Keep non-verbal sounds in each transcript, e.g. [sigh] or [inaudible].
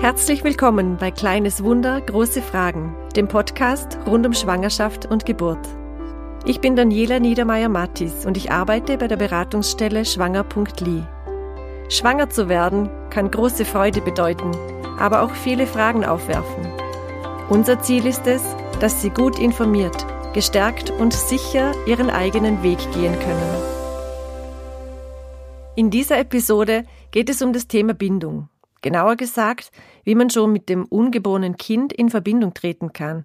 Herzlich willkommen bei Kleines Wunder, große Fragen, dem Podcast rund um Schwangerschaft und Geburt. Ich bin Daniela Niedermeyer-Mattis und ich arbeite bei der Beratungsstelle schwanger.li. Schwanger zu werden kann große Freude bedeuten, aber auch viele Fragen aufwerfen. Unser Ziel ist es, dass Sie gut informiert, gestärkt und sicher Ihren eigenen Weg gehen können. In dieser Episode geht es um das Thema Bindung. Genauer gesagt, wie man schon mit dem ungeborenen Kind in Verbindung treten kann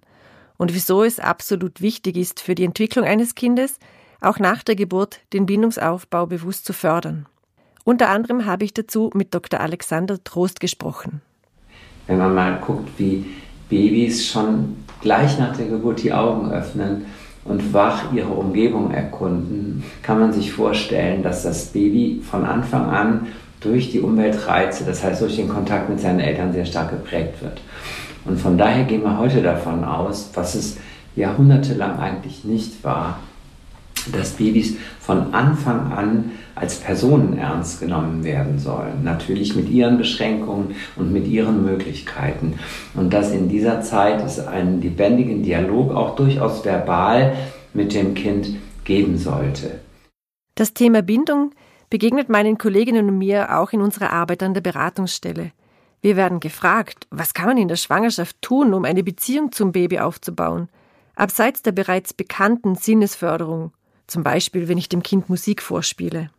und wieso es absolut wichtig ist für die Entwicklung eines Kindes, auch nach der Geburt den Bindungsaufbau bewusst zu fördern. Unter anderem habe ich dazu mit Dr. Alexander Trost gesprochen. Wenn man mal guckt, wie Babys schon gleich nach der Geburt die Augen öffnen und wach ihre Umgebung erkunden, kann man sich vorstellen, dass das Baby von Anfang an durch die Umweltreize, das heißt durch den Kontakt mit seinen Eltern sehr stark geprägt wird. Und von daher gehen wir heute davon aus, was es jahrhundertelang eigentlich nicht war, dass Babys von Anfang an als Personen ernst genommen werden sollen. Natürlich mit ihren Beschränkungen und mit ihren Möglichkeiten. Und dass in dieser Zeit es einen lebendigen Dialog auch durchaus verbal mit dem Kind geben sollte. Das Thema Bindung begegnet meinen Kolleginnen und mir auch in unserer Arbeit an der Beratungsstelle. Wir werden gefragt, was kann man in der Schwangerschaft tun, um eine Beziehung zum Baby aufzubauen, abseits der bereits bekannten Sinnesförderung, zum Beispiel wenn ich dem Kind Musik vorspiele.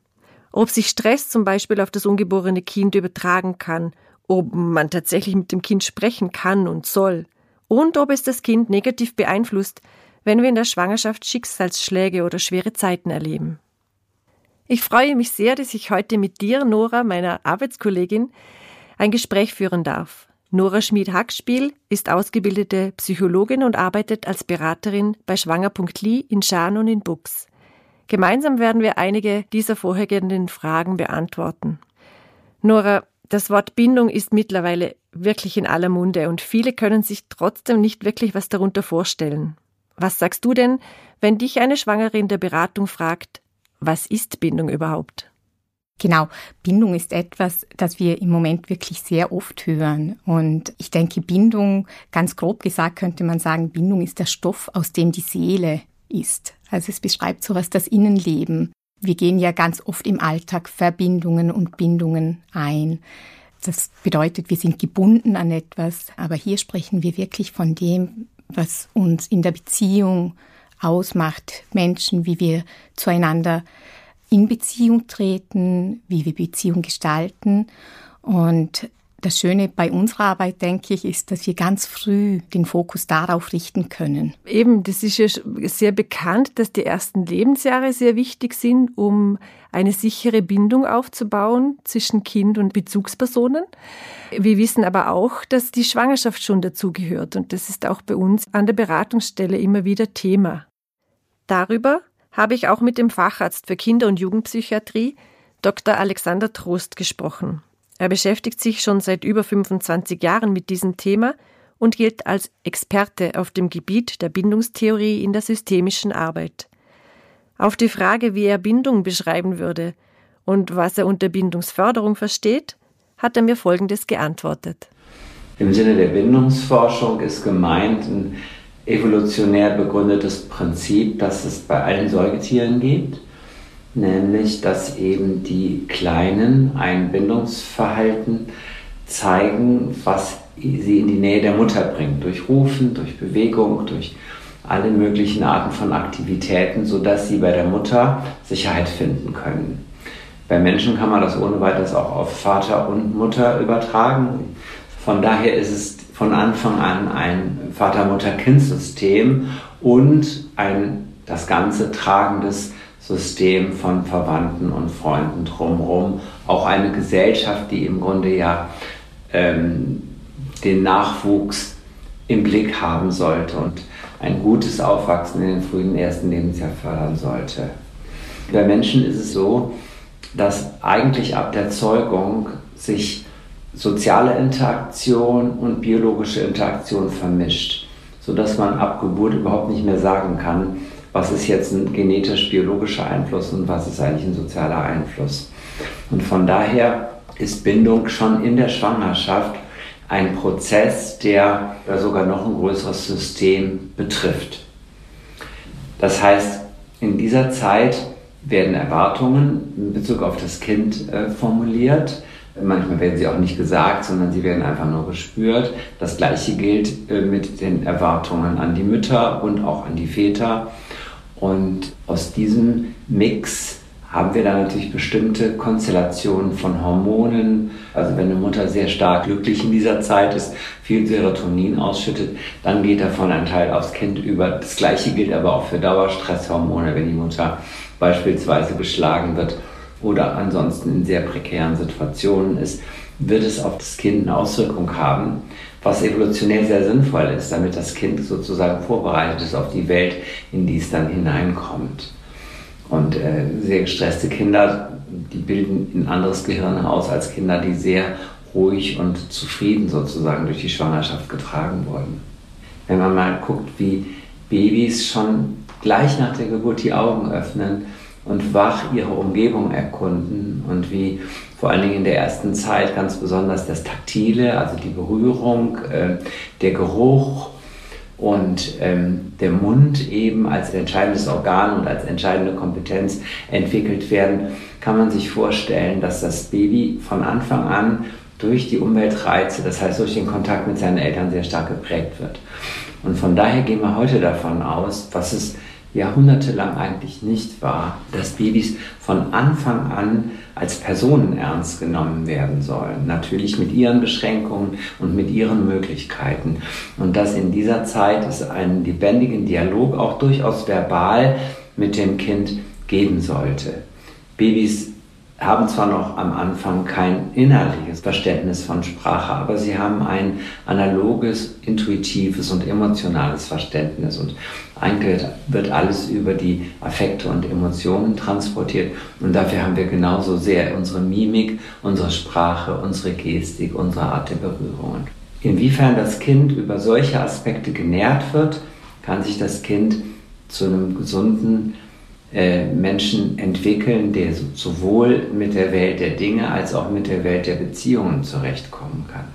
Ob sich Stress zum Beispiel auf das ungeborene Kind übertragen kann, ob man tatsächlich mit dem Kind sprechen kann und soll, und ob es das Kind negativ beeinflusst, wenn wir in der Schwangerschaft Schicksalsschläge oder schwere Zeiten erleben. Ich freue mich sehr, dass ich heute mit dir, Nora, meiner Arbeitskollegin, ein Gespräch führen darf. Nora Schmid-Hackspiel ist ausgebildete Psychologin und arbeitet als Beraterin bei Schwanger.li in Schaan und in Bux. Gemeinsam werden wir einige dieser vorhergehenden Fragen beantworten. Nora, das Wort Bindung ist mittlerweile wirklich in aller Munde und viele können sich trotzdem nicht wirklich was darunter vorstellen. Was sagst du denn, wenn dich eine Schwangere in der Beratung fragt, was ist Bindung überhaupt? Genau, Bindung ist etwas, das wir im Moment wirklich sehr oft hören. Und ich denke, Bindung, ganz grob gesagt, könnte man sagen, Bindung ist der Stoff, aus dem die Seele ist. Also es beschreibt sowas das Innenleben. Wir gehen ja ganz oft im Alltag Verbindungen und Bindungen ein. Das bedeutet, wir sind gebunden an etwas, aber hier sprechen wir wirklich von dem, was uns in der Beziehung ausmacht, Menschen, wie wir zueinander in Beziehung treten, wie wir Beziehung gestalten. Und das Schöne bei unserer Arbeit, denke ich, ist, dass wir ganz früh den Fokus darauf richten können. Eben, das ist ja sehr bekannt, dass die ersten Lebensjahre sehr wichtig sind, um eine sichere Bindung aufzubauen zwischen Kind und Bezugspersonen. Wir wissen aber auch, dass die Schwangerschaft schon dazugehört und das ist auch bei uns an der Beratungsstelle immer wieder Thema. Darüber habe ich auch mit dem Facharzt für Kinder- und Jugendpsychiatrie, Dr. Alexander Trost, gesprochen. Er beschäftigt sich schon seit über 25 Jahren mit diesem Thema und gilt als Experte auf dem Gebiet der Bindungstheorie in der systemischen Arbeit. Auf die Frage, wie er Bindung beschreiben würde und was er unter Bindungsförderung versteht, hat er mir Folgendes geantwortet. Im Sinne der Bindungsforschung ist gemeint ein evolutionär begründetes Prinzip, das es bei allen Säugetieren gibt nämlich dass eben die Kleinen ein Bindungsverhalten zeigen, was sie in die Nähe der Mutter bringt, durch Rufen, durch Bewegung, durch alle möglichen Arten von Aktivitäten, sodass sie bei der Mutter Sicherheit finden können. Bei Menschen kann man das ohne weiteres auch auf Vater und Mutter übertragen. Von daher ist es von Anfang an ein Vater-Mutter-Kind-System und ein das Ganze tragendes System von Verwandten und Freunden drumherum. Auch eine Gesellschaft, die im Grunde ja ähm, den Nachwuchs im Blick haben sollte und ein gutes Aufwachsen in den frühen ersten Lebensjahr fördern sollte. Bei Menschen ist es so, dass eigentlich ab der Zeugung sich soziale Interaktion und biologische Interaktion vermischt, sodass man ab Geburt überhaupt nicht mehr sagen kann, was ist jetzt ein genetisch-biologischer Einfluss und was ist eigentlich ein sozialer Einfluss. Und von daher ist Bindung schon in der Schwangerschaft ein Prozess, der sogar noch ein größeres System betrifft. Das heißt, in dieser Zeit werden Erwartungen in Bezug auf das Kind äh, formuliert. Manchmal werden sie auch nicht gesagt, sondern sie werden einfach nur gespürt. Das Gleiche gilt äh, mit den Erwartungen an die Mütter und auch an die Väter. Und aus diesem Mix haben wir dann natürlich bestimmte Konstellationen von Hormonen. Also wenn eine Mutter sehr stark glücklich in dieser Zeit ist, viel Serotonin ausschüttet, dann geht davon ein Teil aufs Kind über. Das gleiche gilt aber auch für Dauerstresshormone, wenn die Mutter beispielsweise geschlagen wird oder ansonsten in sehr prekären Situationen ist, wird es auf das Kind eine Auswirkung haben, was evolutionär sehr sinnvoll ist, damit das Kind sozusagen vorbereitet ist auf die Welt, in die es dann hineinkommt. Und äh, sehr gestresste Kinder, die bilden ein anderes Gehirn aus als Kinder, die sehr ruhig und zufrieden sozusagen durch die Schwangerschaft getragen wurden. Wenn man mal guckt, wie Babys schon gleich nach der Geburt die Augen öffnen und wach ihre Umgebung erkunden und wie vor allen Dingen in der ersten Zeit ganz besonders das Taktile, also die Berührung, äh, der Geruch, und ähm, der Mund eben als entscheidendes Organ und als entscheidende Kompetenz entwickelt werden, kann man sich vorstellen, dass das Baby von Anfang an durch die Umweltreize, das heißt durch den Kontakt mit seinen Eltern sehr stark geprägt wird. Und von daher gehen wir heute davon aus, was es jahrhundertelang eigentlich nicht war, dass Babys von Anfang an als Personen ernst genommen werden sollen. Natürlich mit ihren Beschränkungen und mit ihren Möglichkeiten. Und dass in dieser Zeit es einen lebendigen Dialog auch durchaus verbal mit dem Kind geben sollte. Babys haben zwar noch am Anfang kein inhaltliches Verständnis von Sprache, aber sie haben ein analoges, intuitives und emotionales Verständnis. Und eigentlich wird alles über die Affekte und Emotionen transportiert. Und dafür haben wir genauso sehr unsere Mimik, unsere Sprache, unsere Gestik, unsere Art der Berührungen. Inwiefern das Kind über solche Aspekte genährt wird, kann sich das Kind zu einem gesunden äh, Menschen entwickeln, der sowohl mit der Welt der Dinge als auch mit der Welt der Beziehungen zurechtkommen kann.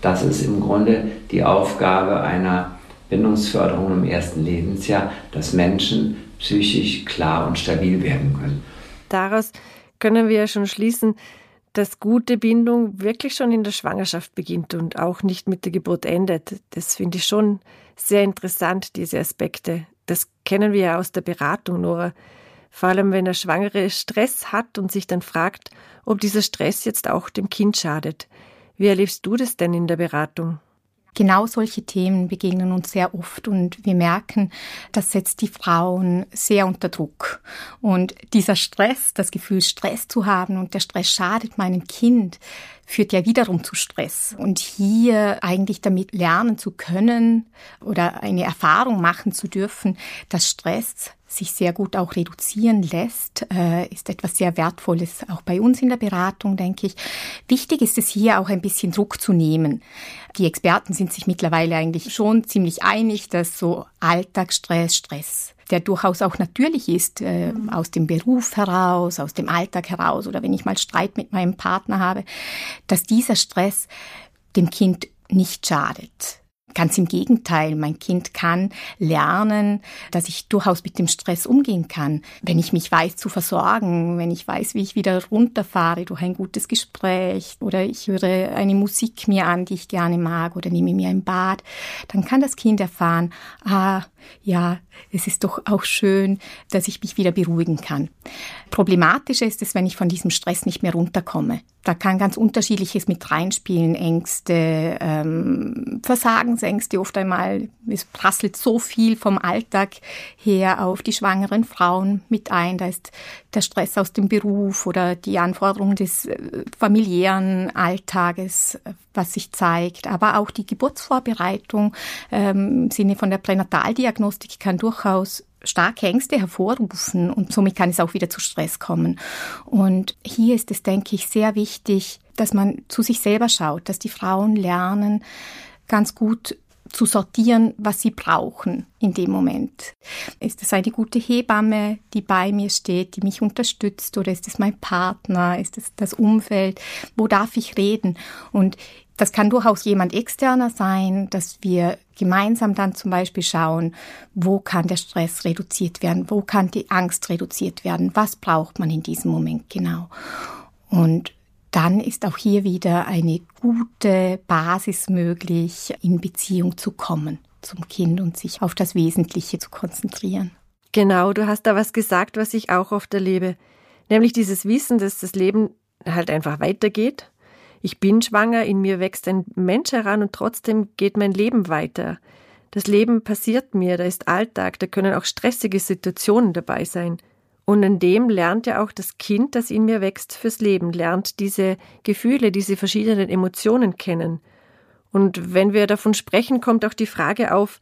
Das ist im Grunde die Aufgabe einer Bindungsförderung im ersten Lebensjahr, dass Menschen psychisch klar und stabil werden können. Daraus können wir ja schon schließen, dass gute Bindung wirklich schon in der Schwangerschaft beginnt und auch nicht mit der Geburt endet. Das finde ich schon sehr interessant, diese Aspekte. Das kennen wir ja aus der Beratung, Nora. Vor allem, wenn der Schwangere Stress hat und sich dann fragt, ob dieser Stress jetzt auch dem Kind schadet. Wie erlebst du das denn in der Beratung? Genau solche Themen begegnen uns sehr oft und wir merken, das setzt die Frauen sehr unter Druck. Und dieser Stress, das Gefühl, Stress zu haben und der Stress schadet meinem Kind, führt ja wiederum zu Stress. Und hier eigentlich damit lernen zu können oder eine Erfahrung machen zu dürfen, dass Stress sich sehr gut auch reduzieren lässt, äh, ist etwas sehr Wertvolles, auch bei uns in der Beratung, denke ich. Wichtig ist es hier auch ein bisschen Druck zu nehmen. Die Experten sind sich mittlerweile eigentlich schon ziemlich einig, dass so Alltagsstress, Stress der durchaus auch natürlich ist, äh, aus dem Beruf heraus, aus dem Alltag heraus oder wenn ich mal Streit mit meinem Partner habe, dass dieser Stress dem Kind nicht schadet. Ganz im Gegenteil, mein Kind kann lernen, dass ich durchaus mit dem Stress umgehen kann. Wenn ich mich weiß zu versorgen, wenn ich weiß, wie ich wieder runterfahre durch ein gutes Gespräch oder ich höre eine Musik mir an, die ich gerne mag oder nehme mir ein Bad, dann kann das Kind erfahren, ah, ja, es ist doch auch schön, dass ich mich wieder beruhigen kann. Problematischer ist es, wenn ich von diesem Stress nicht mehr runterkomme. Da kann ganz unterschiedliches mit reinspielen, Ängste, ähm, Versagensängste oft einmal. Es prasselt so viel vom Alltag her auf die schwangeren Frauen mit ein. Da ist der Stress aus dem Beruf oder die Anforderungen des äh, familiären Alltages, was sich zeigt. Aber auch die Geburtsvorbereitung ähm, im Sinne von der Pränataldiagnostik kann durchaus starke Ängste hervorrufen und somit kann es auch wieder zu Stress kommen. Und hier ist es, denke ich, sehr wichtig, dass man zu sich selber schaut, dass die Frauen lernen, ganz gut zu sortieren, was sie brauchen in dem Moment. Ist es eine gute Hebamme, die bei mir steht, die mich unterstützt, oder ist es mein Partner, ist es das Umfeld? Wo darf ich reden? Und das kann durchaus jemand externer sein, dass wir gemeinsam dann zum Beispiel schauen, wo kann der Stress reduziert werden, wo kann die Angst reduziert werden, was braucht man in diesem Moment genau. Und dann ist auch hier wieder eine gute Basis möglich, in Beziehung zu kommen zum Kind und sich auf das Wesentliche zu konzentrieren. Genau, du hast da was gesagt, was ich auch oft erlebe, nämlich dieses Wissen, dass das Leben halt einfach weitergeht. Ich bin schwanger, in mir wächst ein Mensch heran und trotzdem geht mein Leben weiter. Das Leben passiert mir, da ist Alltag, da können auch stressige Situationen dabei sein. Und in dem lernt ja auch das Kind, das in mir wächst, fürs Leben, lernt diese Gefühle, diese verschiedenen Emotionen kennen. Und wenn wir davon sprechen, kommt auch die Frage auf,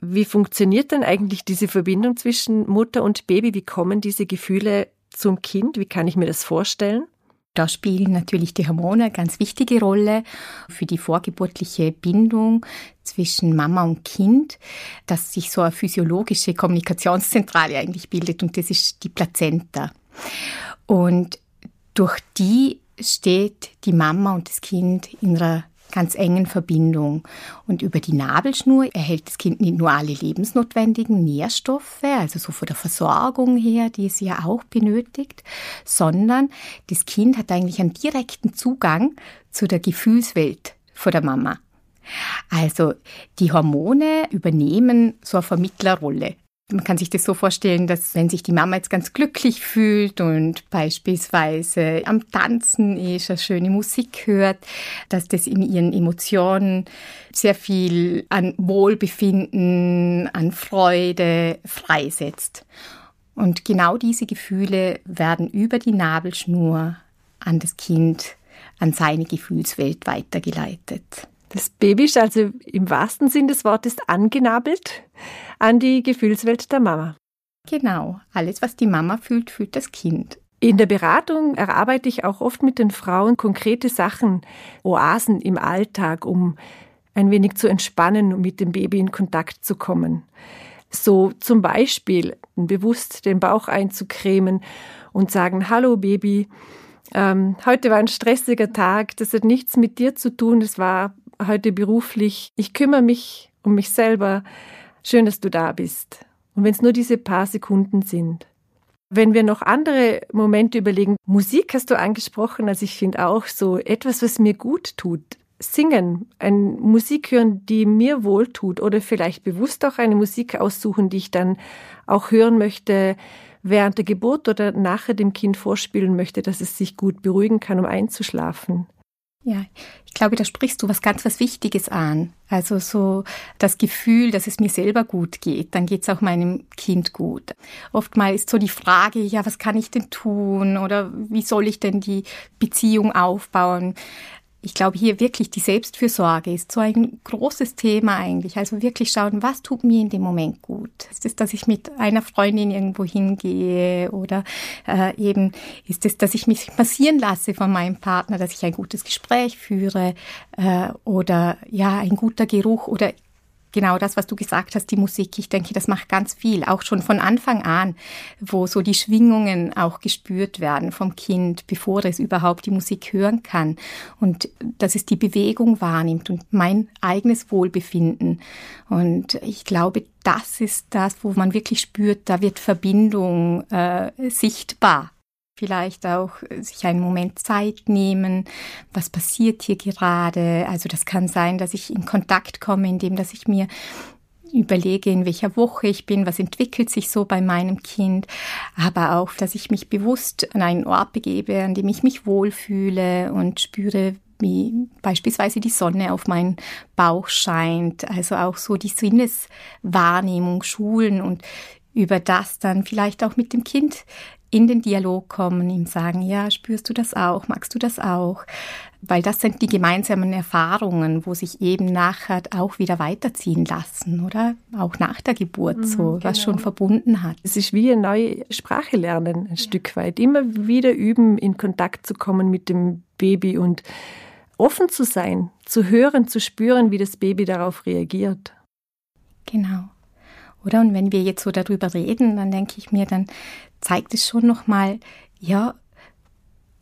wie funktioniert denn eigentlich diese Verbindung zwischen Mutter und Baby? Wie kommen diese Gefühle zum Kind? Wie kann ich mir das vorstellen? Da spielen natürlich die Hormone eine ganz wichtige Rolle für die vorgeburtliche Bindung zwischen Mama und Kind, dass sich so eine physiologische Kommunikationszentrale eigentlich bildet und das ist die Plazenta. Und durch die steht die Mama und das Kind in einer ganz engen Verbindung. Und über die Nabelschnur erhält das Kind nicht nur alle lebensnotwendigen Nährstoffe, also so von der Versorgung her, die es ja auch benötigt, sondern das Kind hat eigentlich einen direkten Zugang zu der Gefühlswelt von der Mama. Also die Hormone übernehmen so eine Vermittlerrolle. Man kann sich das so vorstellen, dass wenn sich die Mama jetzt ganz glücklich fühlt und beispielsweise am Tanzen ist, eine schöne Musik hört, dass das in ihren Emotionen sehr viel an Wohlbefinden, an Freude freisetzt. Und genau diese Gefühle werden über die Nabelschnur an das Kind, an seine Gefühlswelt weitergeleitet. Das Baby ist also im wahrsten Sinn des Wortes angenabelt an die Gefühlswelt der Mama. Genau, alles, was die Mama fühlt, fühlt das Kind. In der Beratung erarbeite ich auch oft mit den Frauen konkrete Sachen, Oasen im Alltag, um ein wenig zu entspannen und mit dem Baby in Kontakt zu kommen. So zum Beispiel bewusst den Bauch einzucremen und sagen, hallo Baby, ähm, heute war ein stressiger Tag, das hat nichts mit dir zu tun, das war heute beruflich. Ich kümmere mich um mich selber. Schön, dass du da bist. Und wenn es nur diese paar Sekunden sind. Wenn wir noch andere Momente überlegen, Musik hast du angesprochen, also ich finde auch so etwas, was mir gut tut. Singen, ein Musik hören, die mir wohl tut oder vielleicht bewusst auch eine Musik aussuchen, die ich dann auch hören möchte während der Geburt oder nachher dem Kind vorspielen möchte, dass es sich gut beruhigen kann, um einzuschlafen. Ja, ich glaube, da sprichst du was ganz was Wichtiges an. Also so das Gefühl, dass es mir selber gut geht, dann geht es auch meinem Kind gut. Oftmals ist so die Frage, ja, was kann ich denn tun oder wie soll ich denn die Beziehung aufbauen? Ich glaube, hier wirklich die Selbstfürsorge ist so ein großes Thema eigentlich. Also wirklich schauen, was tut mir in dem Moment gut? Ist es, dass ich mit einer Freundin irgendwo hingehe oder äh, eben ist es, dass ich mich massieren lasse von meinem Partner, dass ich ein gutes Gespräch führe äh, oder ja, ein guter Geruch oder genau das, was du gesagt hast, die Musik, ich denke, das macht ganz viel, auch schon von Anfang an, wo so die Schwingungen auch gespürt werden vom Kind, bevor es überhaupt die Musik hören kann und dass es die Bewegung wahrnimmt und mein eigenes Wohlbefinden. Und ich glaube, das ist das, wo man wirklich spürt, da wird Verbindung äh, sichtbar vielleicht auch äh, sich einen Moment Zeit nehmen, was passiert hier gerade. Also das kann sein, dass ich in Kontakt komme, indem dass ich mir überlege, in welcher Woche ich bin, was entwickelt sich so bei meinem Kind, aber auch, dass ich mich bewusst an einen Ort begebe, an dem ich mich wohlfühle und spüre, wie beispielsweise die Sonne auf meinen Bauch scheint, also auch so die Sinneswahrnehmung schulen und über das dann vielleicht auch mit dem Kind in den Dialog kommen, ihm sagen, ja, spürst du das auch, magst du das auch? Weil das sind die gemeinsamen Erfahrungen, wo sich eben nachher auch wieder weiterziehen lassen, oder? Auch nach der Geburt, so, mhm, genau. was schon verbunden hat. Es ist wie eine neue Sprache lernen, ein ja. Stück weit. Immer wieder üben, in Kontakt zu kommen mit dem Baby und offen zu sein, zu hören, zu spüren, wie das Baby darauf reagiert. Genau. Oder? Und wenn wir jetzt so darüber reden, dann denke ich mir, dann zeigt es schon nochmal, ja,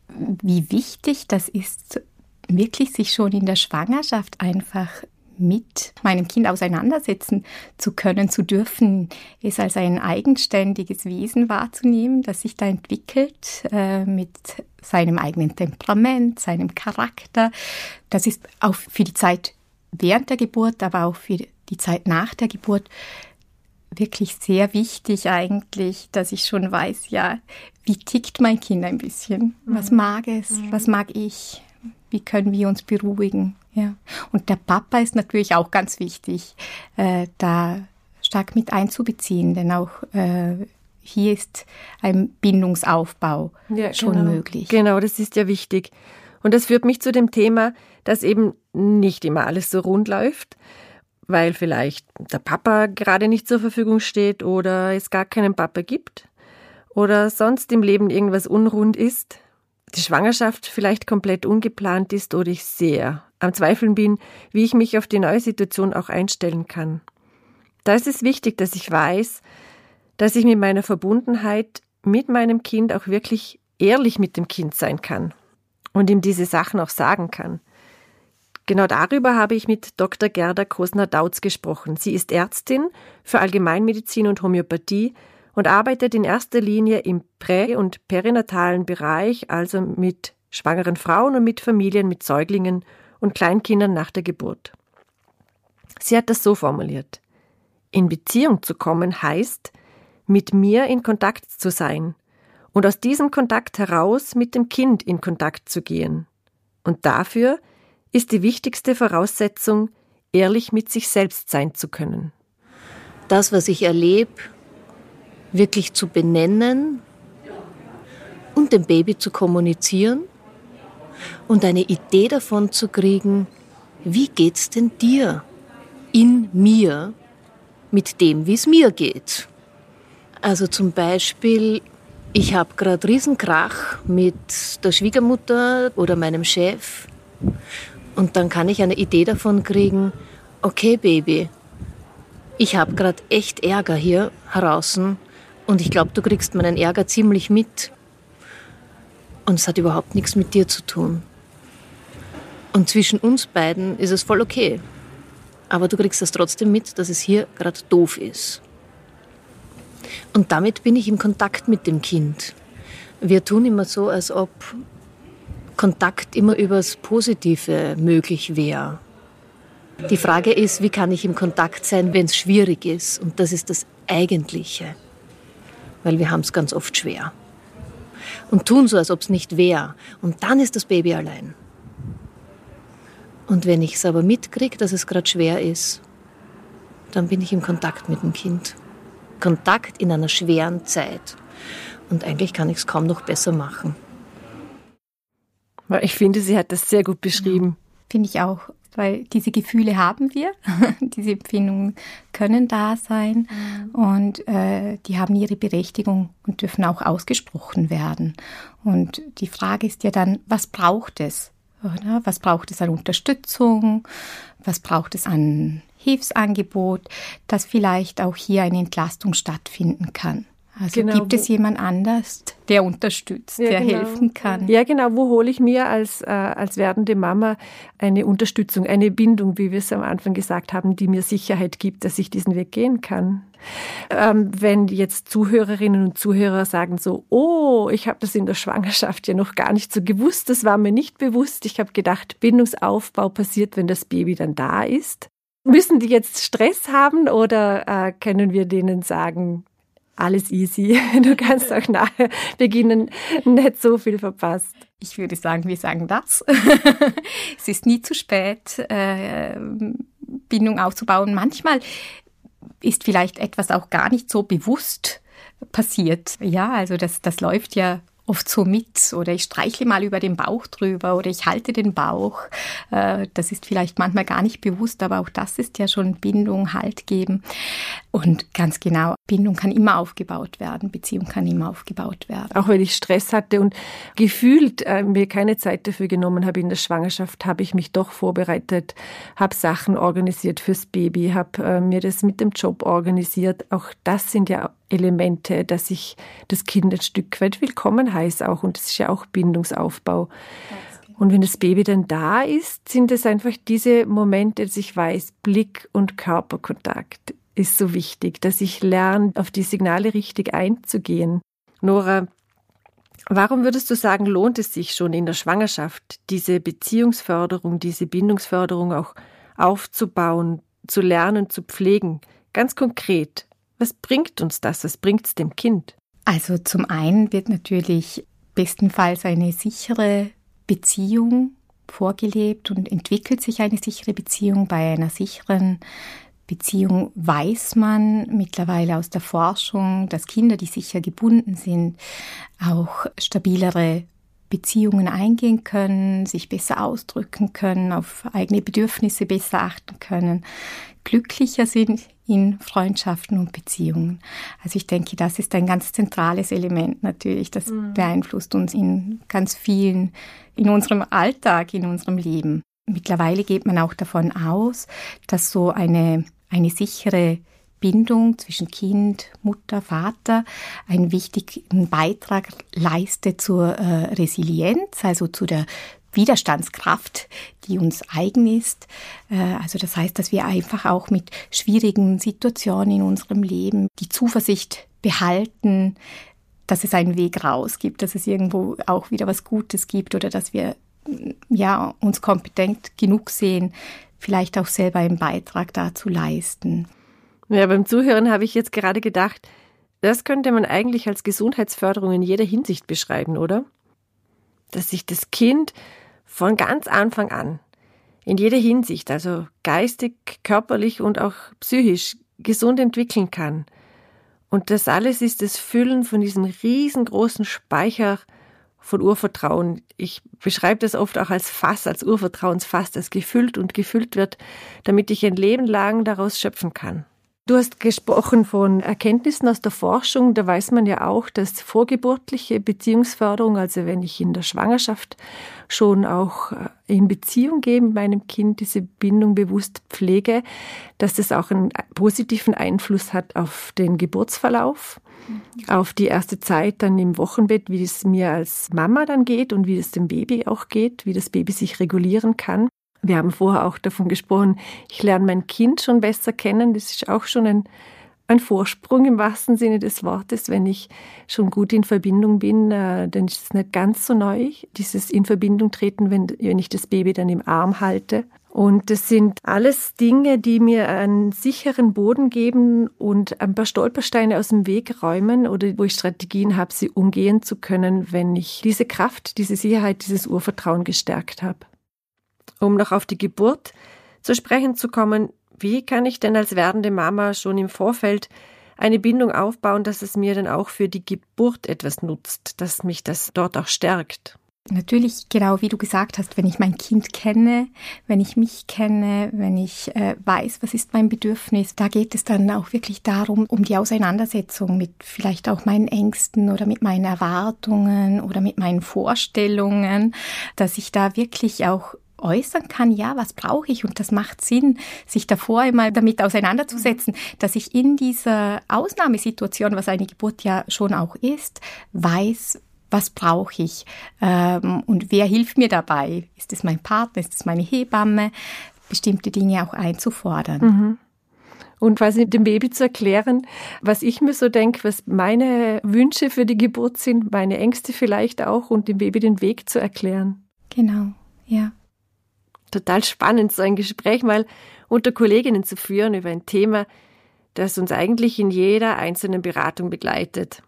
wie wichtig das ist, wirklich sich schon in der Schwangerschaft einfach mit meinem Kind auseinandersetzen zu können, zu dürfen, es als ein eigenständiges Wesen wahrzunehmen, das sich da entwickelt äh, mit seinem eigenen Temperament, seinem Charakter. Das ist auch für die Zeit während der Geburt, aber auch für die Zeit nach der Geburt wirklich sehr wichtig eigentlich, dass ich schon weiß, ja, wie tickt mein Kind ein bisschen? Was mhm. mag es? Mhm. Was mag ich? Wie können wir uns beruhigen? Ja. Und der Papa ist natürlich auch ganz wichtig, äh, da stark mit einzubeziehen, denn auch äh, hier ist ein Bindungsaufbau ja, schon genau. möglich. Genau, das ist ja wichtig. Und das führt mich zu dem Thema, dass eben nicht immer alles so rund läuft, weil vielleicht der Papa gerade nicht zur Verfügung steht oder es gar keinen Papa gibt oder sonst im Leben irgendwas unrund ist, die Schwangerschaft vielleicht komplett ungeplant ist oder ich sehr am Zweifeln bin, wie ich mich auf die neue Situation auch einstellen kann. Da ist es wichtig, dass ich weiß, dass ich mit meiner Verbundenheit mit meinem Kind auch wirklich ehrlich mit dem Kind sein kann und ihm diese Sachen auch sagen kann. Genau darüber habe ich mit Dr. Gerda Kosner-Dautz gesprochen. Sie ist Ärztin für Allgemeinmedizin und Homöopathie und arbeitet in erster Linie im prä- und perinatalen Bereich, also mit schwangeren Frauen und mit Familien mit Säuglingen und Kleinkindern nach der Geburt. Sie hat das so formuliert. In Beziehung zu kommen heißt, mit mir in Kontakt zu sein und aus diesem Kontakt heraus mit dem Kind in Kontakt zu gehen. Und dafür ist die wichtigste Voraussetzung, ehrlich mit sich selbst sein zu können. Das, was ich erlebe, wirklich zu benennen und dem Baby zu kommunizieren und eine Idee davon zu kriegen, wie geht's denn dir in mir mit dem, wie es mir geht. Also zum Beispiel, ich habe gerade Riesenkrach mit der Schwiegermutter oder meinem Chef und dann kann ich eine Idee davon kriegen, okay Baby, ich habe gerade echt Ärger hier heraus und ich glaube, du kriegst meinen Ärger ziemlich mit. Und es hat überhaupt nichts mit dir zu tun. Und zwischen uns beiden ist es voll okay. Aber du kriegst das trotzdem mit, dass es hier gerade doof ist. Und damit bin ich im Kontakt mit dem Kind. Wir tun immer so, als ob Kontakt immer übers Positive möglich wäre. Die Frage ist, wie kann ich im Kontakt sein, wenn es schwierig ist? Und das ist das Eigentliche. Weil wir haben es ganz oft schwer und tun so, als ob es nicht wäre. Und dann ist das Baby allein. Und wenn ich es aber mitkriege, dass es gerade schwer ist, dann bin ich im Kontakt mit dem Kind. Kontakt in einer schweren Zeit. Und eigentlich kann ich es kaum noch besser machen. Ich finde, sie hat das sehr gut beschrieben. Finde ich auch weil diese Gefühle haben wir, [laughs] diese Empfindungen können da sein mhm. und äh, die haben ihre Berechtigung und dürfen auch ausgesprochen werden. Und die Frage ist ja dann, was braucht es? Oder? Was braucht es an Unterstützung? Was braucht es an Hilfsangebot, dass vielleicht auch hier eine Entlastung stattfinden kann? Also genau, gibt es jemand anders, der unterstützt, ja, der genau. helfen kann? Ja, genau. Wo hole ich mir als, äh, als werdende Mama eine Unterstützung, eine Bindung, wie wir es am Anfang gesagt haben, die mir Sicherheit gibt, dass ich diesen Weg gehen kann? Ähm, wenn jetzt Zuhörerinnen und Zuhörer sagen so, oh, ich habe das in der Schwangerschaft ja noch gar nicht so gewusst, das war mir nicht bewusst. Ich habe gedacht, Bindungsaufbau passiert, wenn das Baby dann da ist. Müssen die jetzt Stress haben oder äh, können wir denen sagen, alles easy. [laughs] Du kannst auch nachher beginnen, nicht so viel verpasst. Ich würde sagen, wir sagen das. [laughs] es ist nie zu spät, äh, Bindung aufzubauen. Manchmal ist vielleicht etwas auch gar nicht so bewusst passiert. Ja, also das, das läuft ja oft so mit oder ich streichle mal über den Bauch drüber oder ich halte den Bauch. Äh, das ist vielleicht manchmal gar nicht bewusst, aber auch das ist ja schon Bindung, Halt geben. Und ganz genau, Bindung kann immer aufgebaut werden, Beziehung kann immer aufgebaut werden. Auch wenn ich Stress hatte und gefühlt äh, mir keine Zeit dafür genommen habe in der Schwangerschaft, habe ich mich doch vorbereitet, habe Sachen organisiert fürs Baby, habe äh, mir das mit dem Job organisiert. Auch das sind ja Elemente, dass ich das Kind ein Stück weit willkommen heiße auch. Und das ist ja auch Bindungsaufbau. Genau. Und wenn das Baby dann da ist, sind es einfach diese Momente, dass ich weiß, Blick und Körperkontakt ist so wichtig, dass ich lerne, auf die Signale richtig einzugehen. Nora, warum würdest du sagen, lohnt es sich schon in der Schwangerschaft, diese Beziehungsförderung, diese Bindungsförderung auch aufzubauen, zu lernen, zu pflegen? Ganz konkret, was bringt uns das? Was bringt es dem Kind? Also zum einen wird natürlich bestenfalls eine sichere Beziehung vorgelebt und entwickelt sich eine sichere Beziehung. Bei einer sicheren Beziehung weiß man mittlerweile aus der Forschung, dass Kinder, die sicher gebunden sind, auch stabilere Beziehungen eingehen können, sich besser ausdrücken können, auf eigene Bedürfnisse besser achten können, glücklicher sind in Freundschaften und Beziehungen. Also ich denke, das ist ein ganz zentrales Element natürlich. Das mhm. beeinflusst uns in ganz vielen, in unserem Alltag, in unserem Leben. Mittlerweile geht man auch davon aus, dass so eine, eine sichere Bindung zwischen Kind, Mutter, Vater einen wichtigen Beitrag leistet zur äh, Resilienz, also zu der Widerstandskraft, die uns eigen ist. Äh, also das heißt, dass wir einfach auch mit schwierigen Situationen in unserem Leben die Zuversicht behalten, dass es einen Weg raus gibt, dass es irgendwo auch wieder was Gutes gibt oder dass wir ja uns kompetent genug sehen, vielleicht auch selber einen Beitrag dazu leisten. Ja, beim Zuhören habe ich jetzt gerade gedacht, das könnte man eigentlich als Gesundheitsförderung in jeder Hinsicht beschreiben, oder? Dass sich das Kind von ganz Anfang an in jeder Hinsicht, also geistig, körperlich und auch psychisch gesund entwickeln kann. Und das alles ist das Füllen von diesem riesengroßen Speicher von Urvertrauen. Ich beschreibe das oft auch als Fass, als Urvertrauensfass, das gefüllt und gefüllt wird, damit ich ein Leben lang daraus schöpfen kann. Du hast gesprochen von Erkenntnissen aus der Forschung. Da weiß man ja auch, dass vorgeburtliche Beziehungsförderung, also wenn ich in der Schwangerschaft schon auch äh, in Beziehung gehe mit meinem Kind, diese Bindung bewusst pflege, dass das auch einen positiven Einfluss hat auf den Geburtsverlauf, mhm. auf die erste Zeit dann im Wochenbett, wie es mir als Mama dann geht und wie es dem Baby auch geht, wie das Baby sich regulieren kann. Wir haben vorher auch davon gesprochen, ich lerne mein Kind schon besser kennen. Das ist auch schon ein, ein Vorsprung im wahrsten Sinne des Wortes, wenn ich schon gut in Verbindung bin, äh, dann ist es nicht ganz so neu, dieses in Verbindung treten, wenn, wenn ich das Baby dann im Arm halte. Und das sind alles Dinge, die mir einen sicheren Boden geben und ein paar Stolpersteine aus dem Weg räumen oder wo ich Strategien habe, sie umgehen zu können, wenn ich diese Kraft, diese Sicherheit, dieses Urvertrauen gestärkt habe um noch auf die Geburt zu sprechen zu kommen, wie kann ich denn als werdende Mama schon im Vorfeld eine Bindung aufbauen, dass es mir dann auch für die Geburt etwas nutzt, dass mich das dort auch stärkt? Natürlich, genau wie du gesagt hast, wenn ich mein Kind kenne, wenn ich mich kenne, wenn ich äh, weiß, was ist mein Bedürfnis, da geht es dann auch wirklich darum, um die Auseinandersetzung mit vielleicht auch meinen Ängsten oder mit meinen Erwartungen oder mit meinen Vorstellungen, dass ich da wirklich auch äußern kann, ja, was brauche ich? Und das macht Sinn, sich davor einmal damit auseinanderzusetzen, dass ich in dieser Ausnahmesituation, was eine Geburt ja schon auch ist, weiß, was brauche ich ähm, und wer hilft mir dabei? Ist es mein Partner? Ist es meine Hebamme? Bestimmte Dinge auch einzufordern. Mhm. Und quasi dem Baby zu erklären, was ich mir so denke, was meine Wünsche für die Geburt sind, meine Ängste vielleicht auch und dem Baby den Weg zu erklären. Genau, ja total spannend, so ein Gespräch mal unter Kolleginnen zu führen über ein Thema, das uns eigentlich in jeder einzelnen Beratung begleitet.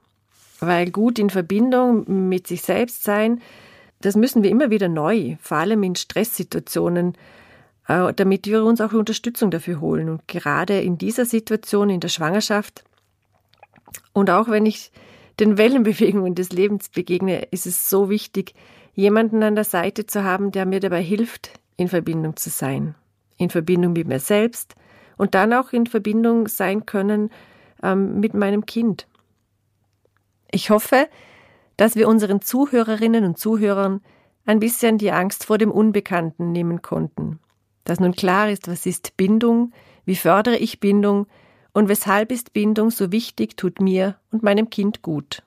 Weil gut in Verbindung mit sich selbst sein, das müssen wir immer wieder neu, vor allem in Stresssituationen, äh, damit wir uns auch Unterstützung dafür holen. Und gerade in dieser Situation, in der Schwangerschaft, und auch wenn ich Den Wellenbewegungen des Lebens begegne, ist es so wichtig, jemanden an der Seite zu haben, der mir dabei hilft, in Verbindung zu sein. In Verbindung mit mir selbst und dann auch in Verbindung sein können ähm, mit meinem Kind. Ich hoffe, dass wir unseren Zuhörerinnen und Zuhörern ein bisschen die Angst vor dem Unbekannten nehmen konnten. Dass nun klar ist, was ist Bindung, wie fördere ich Bindung und weshalb ist Bindung so wichtig, tut mir und meinem Kind gut.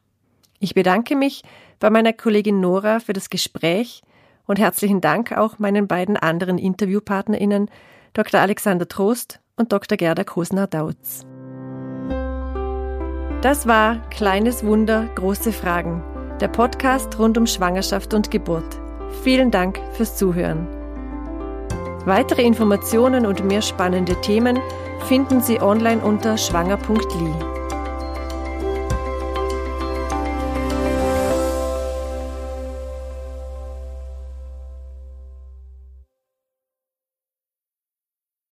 Ich bedanke mich bei meiner Kollegin Nora für das Gespräch und herzlichen Dank auch meinen beiden anderen InterviewpartnerInnen, Dr. Alexander Trost und Dr. Gerda Kosner-Dautz. Das war Kleines Wunder, große Fragen, der Podcast rund um Schwangerschaft und Geburt. Vielen Dank fürs Zuhören. Weitere Informationen und mehr spannende Themen finden Sie online unter schwanger.li.